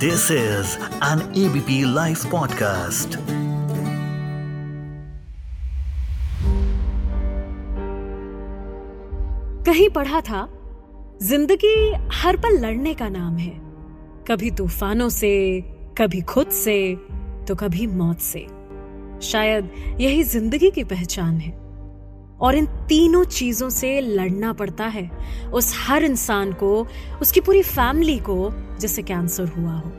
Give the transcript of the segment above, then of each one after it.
This is an ABP Life podcast. कहीं पढ़ा था, ज़िंदगी हर पल लड़ने का नाम है। कभी तूफानों से, कभी खुद से तो कभी मौत से। शायद यही ज़िंदगी की पहचान है। और इन तीनों चीज़ों से लड़ना पड़ता है। उस हर इंसान को, उसकी पूरी फैमिली को जिसे कैंसर हुआ हो।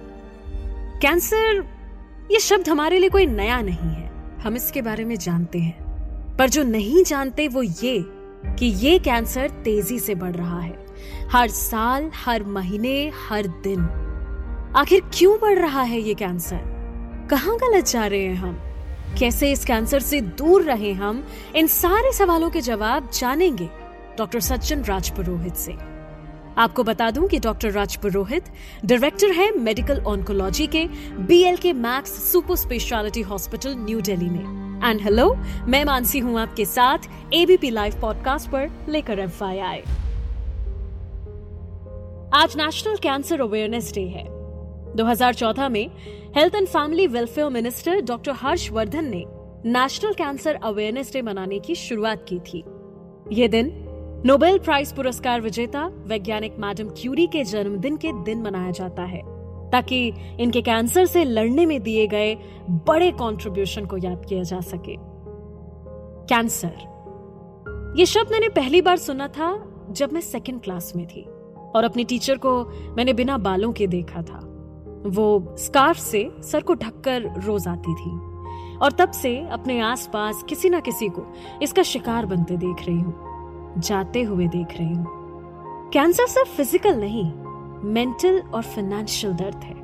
कैंसर, ये शब्द हमारे लिए कोई नया नहीं है। हम इसके बारे में जानते हैं। पर जो नहीं जानते, वो ये कि ये कैंसर तेज़ी से बढ़ रहा है। हर साल, हर महीने, हर दिन। आखिर क्यों बढ़ रहा है ये कैंसर? कहाँ गलत जा रहे हैं हम? कैसे इस कैंसर से दूर रहे हम, इन सारे सवालों के जवाब जानेंगे डॉक्टर सज्जन राजपुरोहित से। आपको बता दूँ कि डॉक्टर राजपुरोहित डायरेक्टर है मेडिकल ऑन्कोलॉजी के BL K Max super speciality hospital New Delhi में। एंड हेलो मैं मानसी हूँ आपके साथ एबीपी लाइव पॉडकास्ट पर लेकर एफआईआई आज नेशनल कैंसर अवेयरनेस डे है। 2014 में health and family welfare minister doctor Harshvardhan ने नेशनल कैंसर अवेयरनेस डे मनाने की शुरुआत की थी। ये दिन नोबेल प्राइज पुरस्कार विजेता वैज्ञानिक मैडम क्यूरी के जन्मदिन के दिन मनाया जाता है, ताकि इनके कैंसर से लड़ने में दिए गए बड़े कंट्रीब्यूशन को याद किया जा सके। कैंसर। ये शब्द मैंने पहली बार सुना था जब मैं सेकंड क्लास में थी, और अपनी टीचर को मैंने बिना बालों के देखा था। वो स्कार्फ से सर को ढककर रोज आती थी। और तब से अपने आसपास किसी ना किसी को इसका शिकार बनते देख रही हूँ, जाते हुए देख रही हूँ। कैंसर सिर्फ़ फ़िज़िकल नहीं, मेंटल और फाइनेंशियल दर्द है।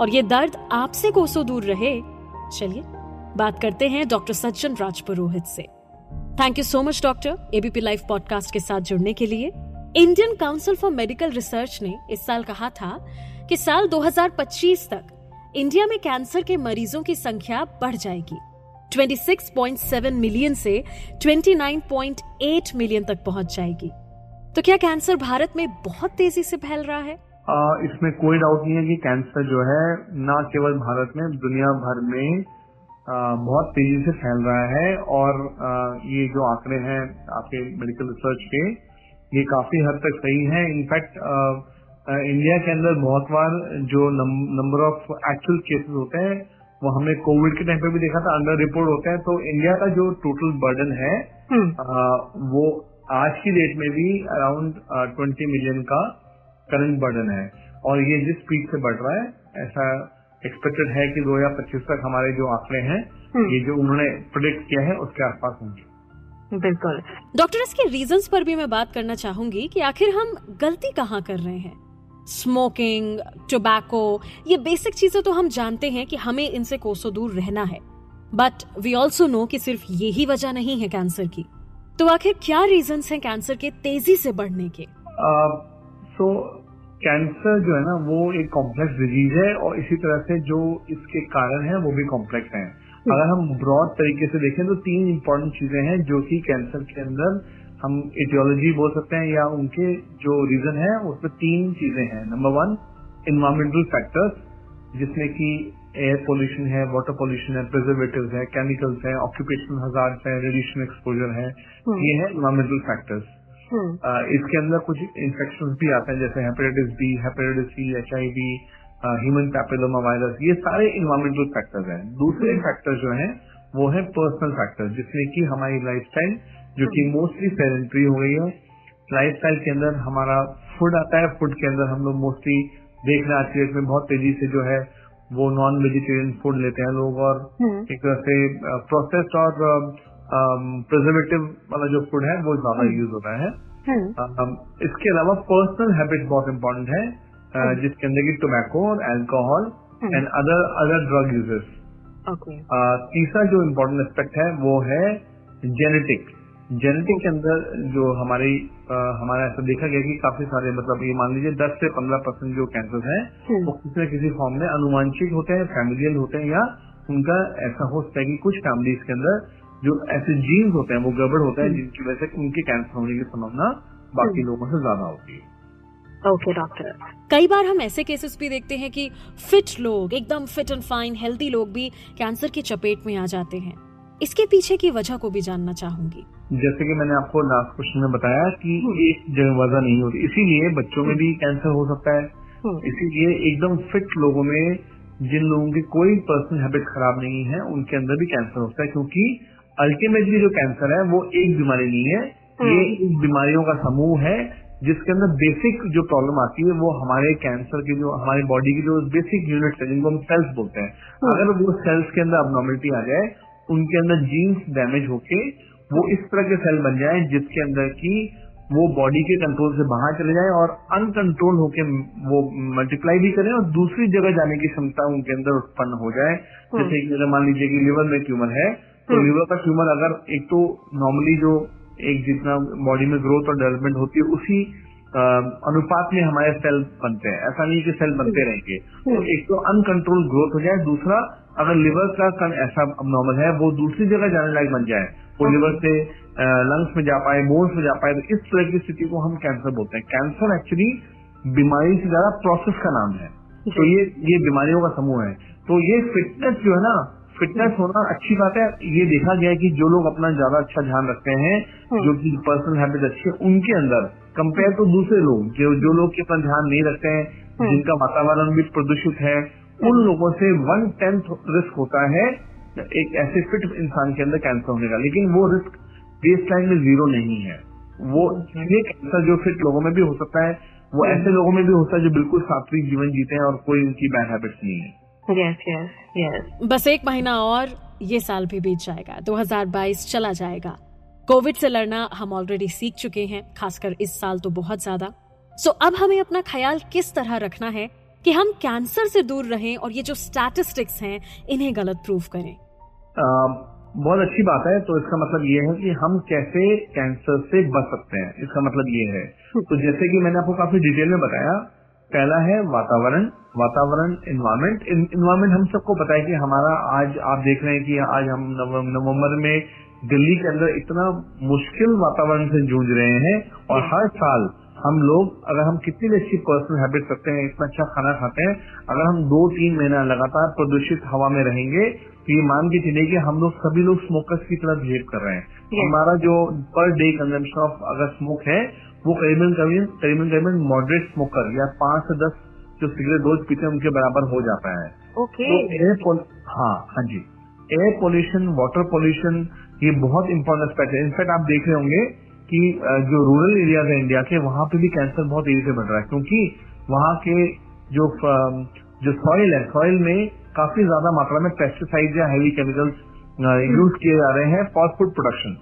और ये दर्द आपसे कोसों दूर रहे। चलिए, बात करते हैं डॉक्टर सज्जन राजपुरोहित से। Thank you so much doctor ABP live podcast के साथ जुड़ने के लिए। Indian council for medical research ने इस साल कहा था कि साल 2025 तक इंडिया में कैंसर के मरीजों की संख्या बढ़ जाएगी। 26.7 मिलियन से 29.8 मिलियन तक पहुँच जाएगी। तो क्या कैंसर भारत में बहुत तेज़ी से फैल रहा है? आ, इसमें कोई डाउट नहीं है कि कैंसर जो है न केवल भारत में दुनिया भर में आ, बहुत तेज़ी से फैल रहा है और आ, ये जो आंकड़े हैं आपके मेडिकल रिसर्च के ये काफ़ी हद तक सही है। इनफैक्ट इंडिया के अंदर बहुत बार जो नंबर ऑफ़ एक्चुअल केसेस होते हैं वो हमने कोविड के टाइम पे भी देखा था अंडर रिपोर्ट होते हैं तो इंडिया का जो टोटल बर्डन है आ, वो आज की डेट में भी अराउंड ट्वेंटी मिलियन का करंट बर्डन है। और ये जिस स्पीड से बढ़ रहा है ऐसा एक्सपेक्टेड है कि 2025 तक हमारे जो आंकड़े हैं ये जो उन्होंने प्रोडिक्ट किया है उसके आसपास होंगे। बिल्कुल। डॉक्टर इसके रीजंस पर भी मैं बात करना चाहूँगी कि आखिर हम गलती कहाँ कर रहे हैं? स्मोकिंग टोबैको ये बेसिक चीज़ें तो हम जानते हैं कि हमें इनसे कोसों दूर रहना है। बट वी ऑल्सो नो कि सिर्फ़ यही वजह नहीं है कैंसर की। तो आखिर क्या रीजन हैं कैंसर के तेज़ी से बढ़ने के? सो कैंसर जो है ना वो एक कॉम्प्लेक्स डिज़ीज़ है और इसी तरह से जो इसके कारण है वो भी कॉम्प्लेक्स है। Hmm. अगर हम ब्रॉड तरीके से देखें तो तीन इम्पोर्टेंट चीज़ें हैं जो कि कैंसर के अंदर हम इटियोलॉजी बोल सकते हैं या उनके जो रीजन है उसमें तीन चीज़ें हैं नंबर वन इन्वायरमेंटल फैक्टर्स जिसमें कि एयर पोल्यूशन है वाटर पोल्यूशन है प्रिजर्वेटिव है केमिकल्स है ऑक्यूपेशनल हज़ार है रेडिएशन एक्सपोजर है। ये है इन्वायरमेंटल फैक्टर्स। इसके अंदर कुछ इन्फेक्शन भी आते हैं जैसे hepatitis B hepatitis C H I V human papilloma virus ये सारे इन्वायरमेंटल फैक्टर्स हैं दूसरे फैक्टर हम्म। जो है वो है पर्सनल फैक्टर्स जिसमें कि हमारी लाइफ स्टाइल जो कि मोस्टली सेडेंट्री हो गई है। लाइफ स्टाइल के अंदर हमारा फ़ूड आता है फ़ूड के अंदर हम लोग मोस्टली देख रहे आज की डेट में बहुत तेज़ी से जो है वो नॉन वेजिटेरियन फ़ूड लेते हैं लोग और हम्म। एक तरह से प्रोसेस्ड और प्रिजर्वेटिव वाला जो फ़ूड है वो ज़्यादा यूज़ हम्म। होता है। हम्म। इसके अलावा पर्सनल हैबिट बहुत इम्पोर्टेंट है जिसके अंदर की टोबैको और alcohol and other other drug uses तीसरा जो इम्पोर्टेंट एस्पेक्ट है वो है जेनेटिक्स जेनेटिक के अंदर जो हमारी आ, हमारा ऐसा देखा गया कि काफ़ी सारे मतलब ये मान लीजिए 10 से 15 परसेंट जो कैंसर हैं हम्म। वो किसी न किसी फॉर्म में अनुवांशिक होते हैं फैमिलियल होते हैं या उनका ऐसा हो सकता है कि कुछ फैमिलीज़ के अंदर जो ऐसे जीन्स होते हैं वो गड़बड़ होता है हम्म। जिनकी वजह से उनके कैंसर होने की संभावना बाकी हम्म। लोगों से ज़्यादा होती है ओके डॉक्टर कई बार हम ऐसे केसेस भी देखते हैं कि फिट लोग एकदम फिट एंड फाइन हेल्दी लोग भी कैंसर की चपेट में आ जाते हैं इसके पीछे की वजह को भी जानना चाहूँगी जैसे कि मैंने आपको लास्ट क्वेश्चन में बताया कि हम्म। एक जगह वजह नहीं होती इसीलिए बच्चों में भी कैंसर हो सकता है हम्म। इसीलिए एकदम फिट लोगों में जिन लोगों की कोई पर्सनल हैबिट खराब नहीं है उनके अंदर भी कैंसर होता है क्योंकि अल्टीमेटली जो कैंसर है वो एक बीमारी नहीं है ये हम्म। बीमारियों का समूह है जिसके अंदर बेसिक जो प्रॉब्लम आती है वो हमारे कैंसर की जो हमारी बॉडी की जो बेसिक यूनिट है जिनको हम सेल्स बोलते हैं हम्म। अगर वो सेल्स के अंदर अबनॉर्मलिटी आ जाए उनके अंदर जीन्स डैमेज होके वो इस तरह के सेल बन जाए जिसके अंदर की वो बॉडी के कंट्रोल से बाहर चले जाए और अनकंट्रोल होके वो मल्टीप्लाई भी करें और दूसरी जगह जाने की क्षमता उनके अंदर उत्पन्न हो जाए हम्म। जैसे कि मान लीजिए कि लिवर में ट्यूमर है तो लिवर हम्म। का ट्यूमर अगर एक तो नॉर्मली जो एक जितना बॉडी में ग्रोथ और डेवलपमेंट होती है उसी अनुपात में हमारे सेल बनते हैं। ऐसा नहीं कि सेल बनते रहेंगे। तो हम्म। एक तो अनकंट्रोल ग्रोथ हो जाए दूसरा अगर लिवर का कण ऐसा नॉर्मल है वो दूसरी जगह जाने लायक बन जाए। वो लिवर से लंग्स में जा पाए बोन्स में जा पाए तो इस तरह की स्थिति को हम कैंसर बोलते हैं। कैंसर एक्चुअली बीमारी से ज़्यादा प्रोसेस का नाम है। तो ये ये बीमारियों का समूह है। तो ये फिटनेस जो है ना फिटनेस होना अच्छी बात है। ये देखा गया है कि जो लोग अपना ज़्यादा अच्छा ध्यान रखते हैं हम्म। जो कि पर्सनल हैबिट अच्छी है उनके अंदर कंपेयर टू दूसरे लोग जो जो लोग के अपना ध्यान नहीं रखते हैं हम्म। जिनका वातावरण भी प्रदूषित है उन हम्म। लोगों से वन टेंथ रिस्क होता है एक ऐसे फिट इंसान के अंदर कैंसर होने का। लेकिन वो रिस्क बेस लाइन में ज़ीरो नहीं है। वो ये कैंसर जो फिट लोगों में भी हो सकता है वो ऐसे लोगों में भी होता है जो बिल्कुल सात्विक जीवन जीते हैं और कोई उनकी बैड हैबिट्स नहीं है। यस यस यस बस एक महीना और ये साल भी बीत जाएगा। 2022 चला जाएगा। कोविड से लड़ना हम ऑलरेडी सीख चुके हैं खासकर इस साल तो बहुत ज़्यादा। सो अब हमें अपना ख्याल किस तरह रखना है कि हम कैंसर से दूर रहें और ये जो स्टैटिस्टिक्स हैं इन्हें गलत प्रूफ करें। आ, बहुत अच्छी बात है। तो इसका मतलब ये है कि हम कैसे कैंसर से बच सकते हैं। इसका मतलब ये है। तो जैसे कि मैंने आपको काफ़ी डिटेल में बताया पहला है वातावरण। वातावरण इन्वायरमेंट इन्वायरमेंट हम सबको पता है कि हमारा आज आप देख रहे हैं कि आज हम नवंबर में दिल्ली के अंदर इतना मुश्किल वातावरण से जूझ रहे हैं और हर साल हम लोग अगर हम कितनी भी अच्छी पर्सनल हैबिट रखते हैं इतना अच्छा खाना खाते हैं अगर हम दो तीन महीना लगातार प्रदूषित हवा में रहेंगे तो ये मान के चलिए कि हम लोग सभी लोग स्मोकर्स की तरह बिहेव कर रहे हैं। हमारा जो पर डे कंजम्पशन ऑफ़ अगर स्मोक है वो करीबन करीबन करीबन करीबन मॉडरेट स्मोकर या पाँच से दस जो सिगरेट रोज पीते हैं उनके बराबर हो जाता है। Okay okay. तो एयर हाँ हाँ जी। एयर पोल्यूशन वाटर पोल्यूशन ये बहुत इंपॉर्टेंट एस्पेक्ट है। इनफैक्ट आप देख रहे होंगे कि जो रूरल एरियाज़ है इंडिया के वहाँ पे भी कैंसर बहुत तेज़ी से बढ़ रहा है। क्योंकि वहाँ के जो जो सॉइल है सॉइल में काफ़ी ज़्यादा मात्रा में पेस्टिसाइड या हैवी केमिकल्स यूज़ किए जा रहे हैं फॉर फ़ूड प्रोडक्शन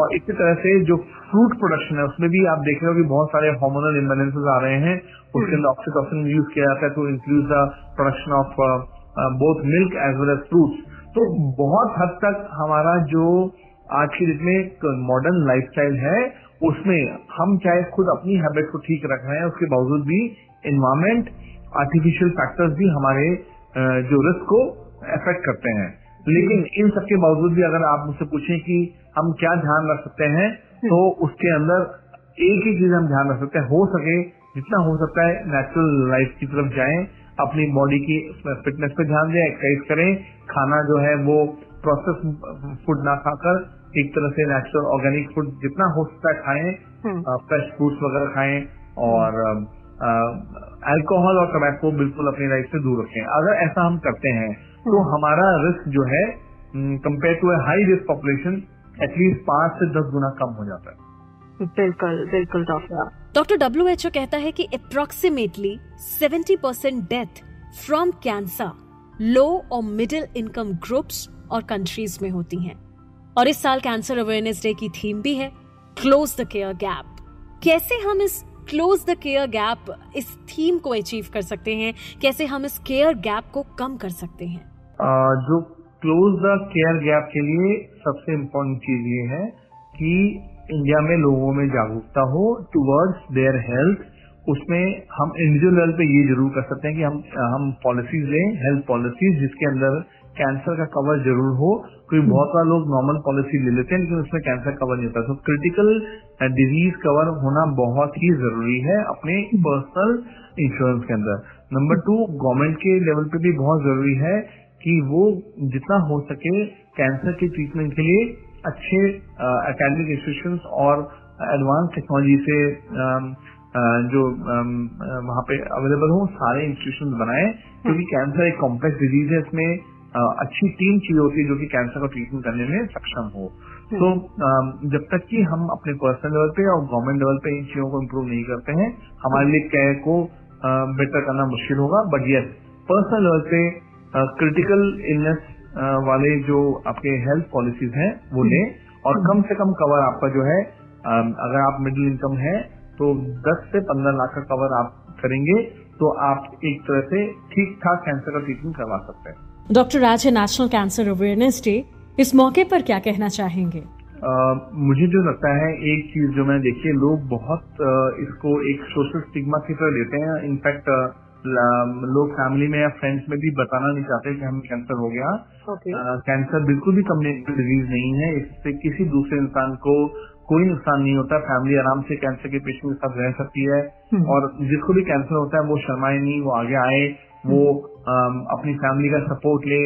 और इसी तरह से जो फ्रूट प्रोडक्शन है उसमें भी आप देख रहे हो कि बहुत सारे हार्मोनल इम्बेलेंसेज आ रहे हैं। उसके अंदर ऑक्सीटॉसिन यूज़ किया जाता है to increase the production of both milk as well as fruits तो बहुत हद तक हमारा जो आज की डेट में मॉडर्न लाइफस्टाइल है, उसमें हम चाहे खुद अपनी हैबिट को ठीक रख रहे हैं, उसके बावजूद भी इन्वायरमेंट आर्टिफिशियल फैक्टर्स भी हमारे जो रिस्क को अफेक्ट करते हैं। लेकिन इन सबके बावजूद भी अगर आप मुझसे पूछें कि हम क्या ध्यान रख सकते हैं तो उसके अंदर एक ही चीज़ हम ध्यान रख सकते हैं, हो सके जितना हो सकता है नेचुरल लाइफ की तरफ़ जाएँ अपनी बॉडी की फिटनेस पे ध्यान दें एक्सरसाइज करें। खाना जो है वो प्रोसेस फ़ूड ना खाकर एक तरह से नेचुरल ऑर्गेनिक फ़ूड जितना हो सकता है खाएँ। फ्रेश फ्रूट्स वगैरह खाएँ और अल्कोहल और टबैको बिल्कुल अपनी लाइफ से दूर रखें। अगर ऐसा हम करते हैं तो हमारा रिस्क जो है compare to a high risk population at least पाँच से दस गुना कम हो जाता है। बिल्कुल बिल्कुल doctor doctor W H O कहता है कि approximately seventy percent death from cancer low और मिडिल इनकम ग्रुप्स और कंट्रीज़ में होती हैं। और इस साल कैंसर अवेयरनेस डे की थीम भी है क्लोज द केयर गैप कैसे हम इस क्लोज द केयर गैप इस थीम को अचीव कर सकते हैं? कैसे हम इस केयर गैप को कम कर सकते हैं? आ, जो क्लोज द केयर गैप के लिए सबसे इम्पोर्टेंट चीज़ ये है कि इंडिया में लोगों में जागरूकता हो टुवर्ड्स देयर हेल्थ उसमें हम इंडिविजुअल लेवल पे ये ज़रूर कर सकते हैं कि हम हम पॉलिसीज़ लें हेल्थ पॉलिसीज़ जिसके अंदर कैंसर का कवर ज़रूर हो। कोई बहुत सारे लोग नॉर्मल पॉलिसी ले लेते हैं लेकिन उसमें कैंसर कवर नहीं होता। तो क्रिटिकल डिज़ीज़ कवर होना बहुत ही ज़रूरी है अपने पर्सनल इंश्योरेंस के अंदर। नंबर टू गवर्नमेंट के लेवल पे भी बहुत ज़रूरी है कि वो जितना हो सके कैंसर के ट्रीटमेंट के लिए अच्छे एकेडमिक इंस्टीट्यूशन और एडवांस टेक्नोलॉजी से जो वहाँ पे अवेलेबल हो सारे इंस्टीट्यूशन बनाए क्योंकि कैंसर एक कॉम्प्लेक्स डिज़ीज़ है इसमें अच्छी टीम चाहिए होती है जो कि कैंसर का ट्रीटमेंट करने में सक्षम हो। तो जब तक कि हम अपने पर्सनल लेवल पे और गवर्नमेंट लेवल पे इन चीज़ों को इम्प्रूव नहीं करते हैं हमारे लिए केयर को बेटर करना मुश्किल होगा बट यस पर्सनल लेवल पे क्रिटिकल इलनेस वाले जो आपके हेल्थ पॉलिसीज़ हैं वो लें और कम से कम कवर आपका जो है अगर आप मिडिल इनकम है तो 10 से 15 लाख का कवर आप करेंगे तो आप एक तरह से ठीक ठाक कैंसर का ट्रीटमेंट करवा सकते हैं। डॉक्टर राज है नेशनल कैंसर अवेयरनेस डे इस मौके पर क्या कहना चाहेंगे? Uh, मुझे जो लगता है एक चीज़ जो मैं देखिए लोग बहुत uh, इसको एक सोशल स्टिग्मा की तरह लेते हैं। इनफैक्ट लोग फैमिली में या फ्रेंड्स में भी बताना नहीं चाहते कि हमें कैंसर हो गया कैंसर okay. बिल्कुल भी कम्युनिकेबल डिज़ीज़ नहीं है इससे किसी दूसरे इंसान को कोई नुकसान नहीं होता फैमिली आराम से कैंसर के पेशेंट के साथ रह सकती है हम्म। और जिसको भी कैंसर होता है वो शर्माए नहीं वो आगे आए वो हम्म। अपनी फैमिली का सपोर्ट ले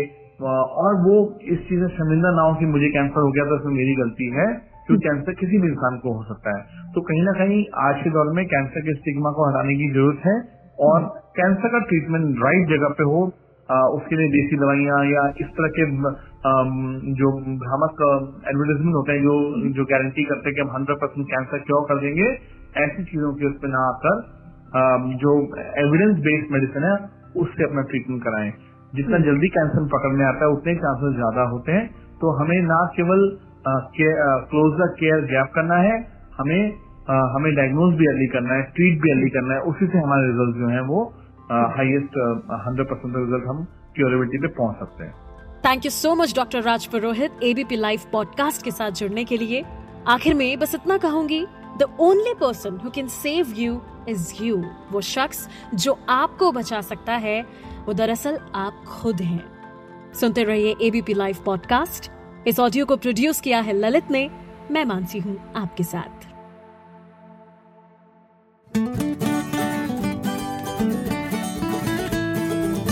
और वो इस चीज़ में शर्मिंदा ना हो कि मुझे कैंसर हो गया तो इसमें मेरी गलती है क्योंकि कैंसर हम्म। किसी भी इंसान को हो सकता है तो कहीं ना कहीं आज के दौर में कैंसर के स्टिग्मा को हटाने की ज़रूरत है और कैंसर का ट्रीटमेंट राइट जगह पे हो आ, उसके लिए देसी दवाइयाँ या इस तरह के जो भ्रामक एडवर्टाइजमेंट होते हैं जो जो गारंटी करते हैं कि हम हंड्रेड परसेंट कैंसर क्योर कर देंगे ऐसी चीज़ों के उस पर ना आकर जो एविडेंस बेस्ड मेडिसिन है उससे अपना ट्रीटमेंट कराएँ जितना हम्म। जल्दी कैंसर पकड़ने आता है उतने चांसेस ज़्यादा होते हैं तो हमें ना केवल क्लोज द केयर गैप करना है हमें हमें डायग्नोज भी अर्ली करना है ट्रीट भी अर्ली करना है, उसी से हमारे रिज़ल्ट जो है वो हाईएस्ट हंड्रेड परसेंट रिज़ल्ट हम क्योरेबिलिटी पे पहुँच सकते हैं। Thank you so much doctor Rajpurohit ABP live podcast के साथ जुड़ने के लिए। आखिर में बस इतना कहूँगी the only person who can save you is you वो शख्स जो आपको बचा सकता है, वो दरअसल आप खुद हैं। सुनते रहिए एबीपी लाइव पॉडकास्ट इस ऑडियो को प्रोड्यूस किया है ललित ने, मैं मानसी हूँ आपके साथ।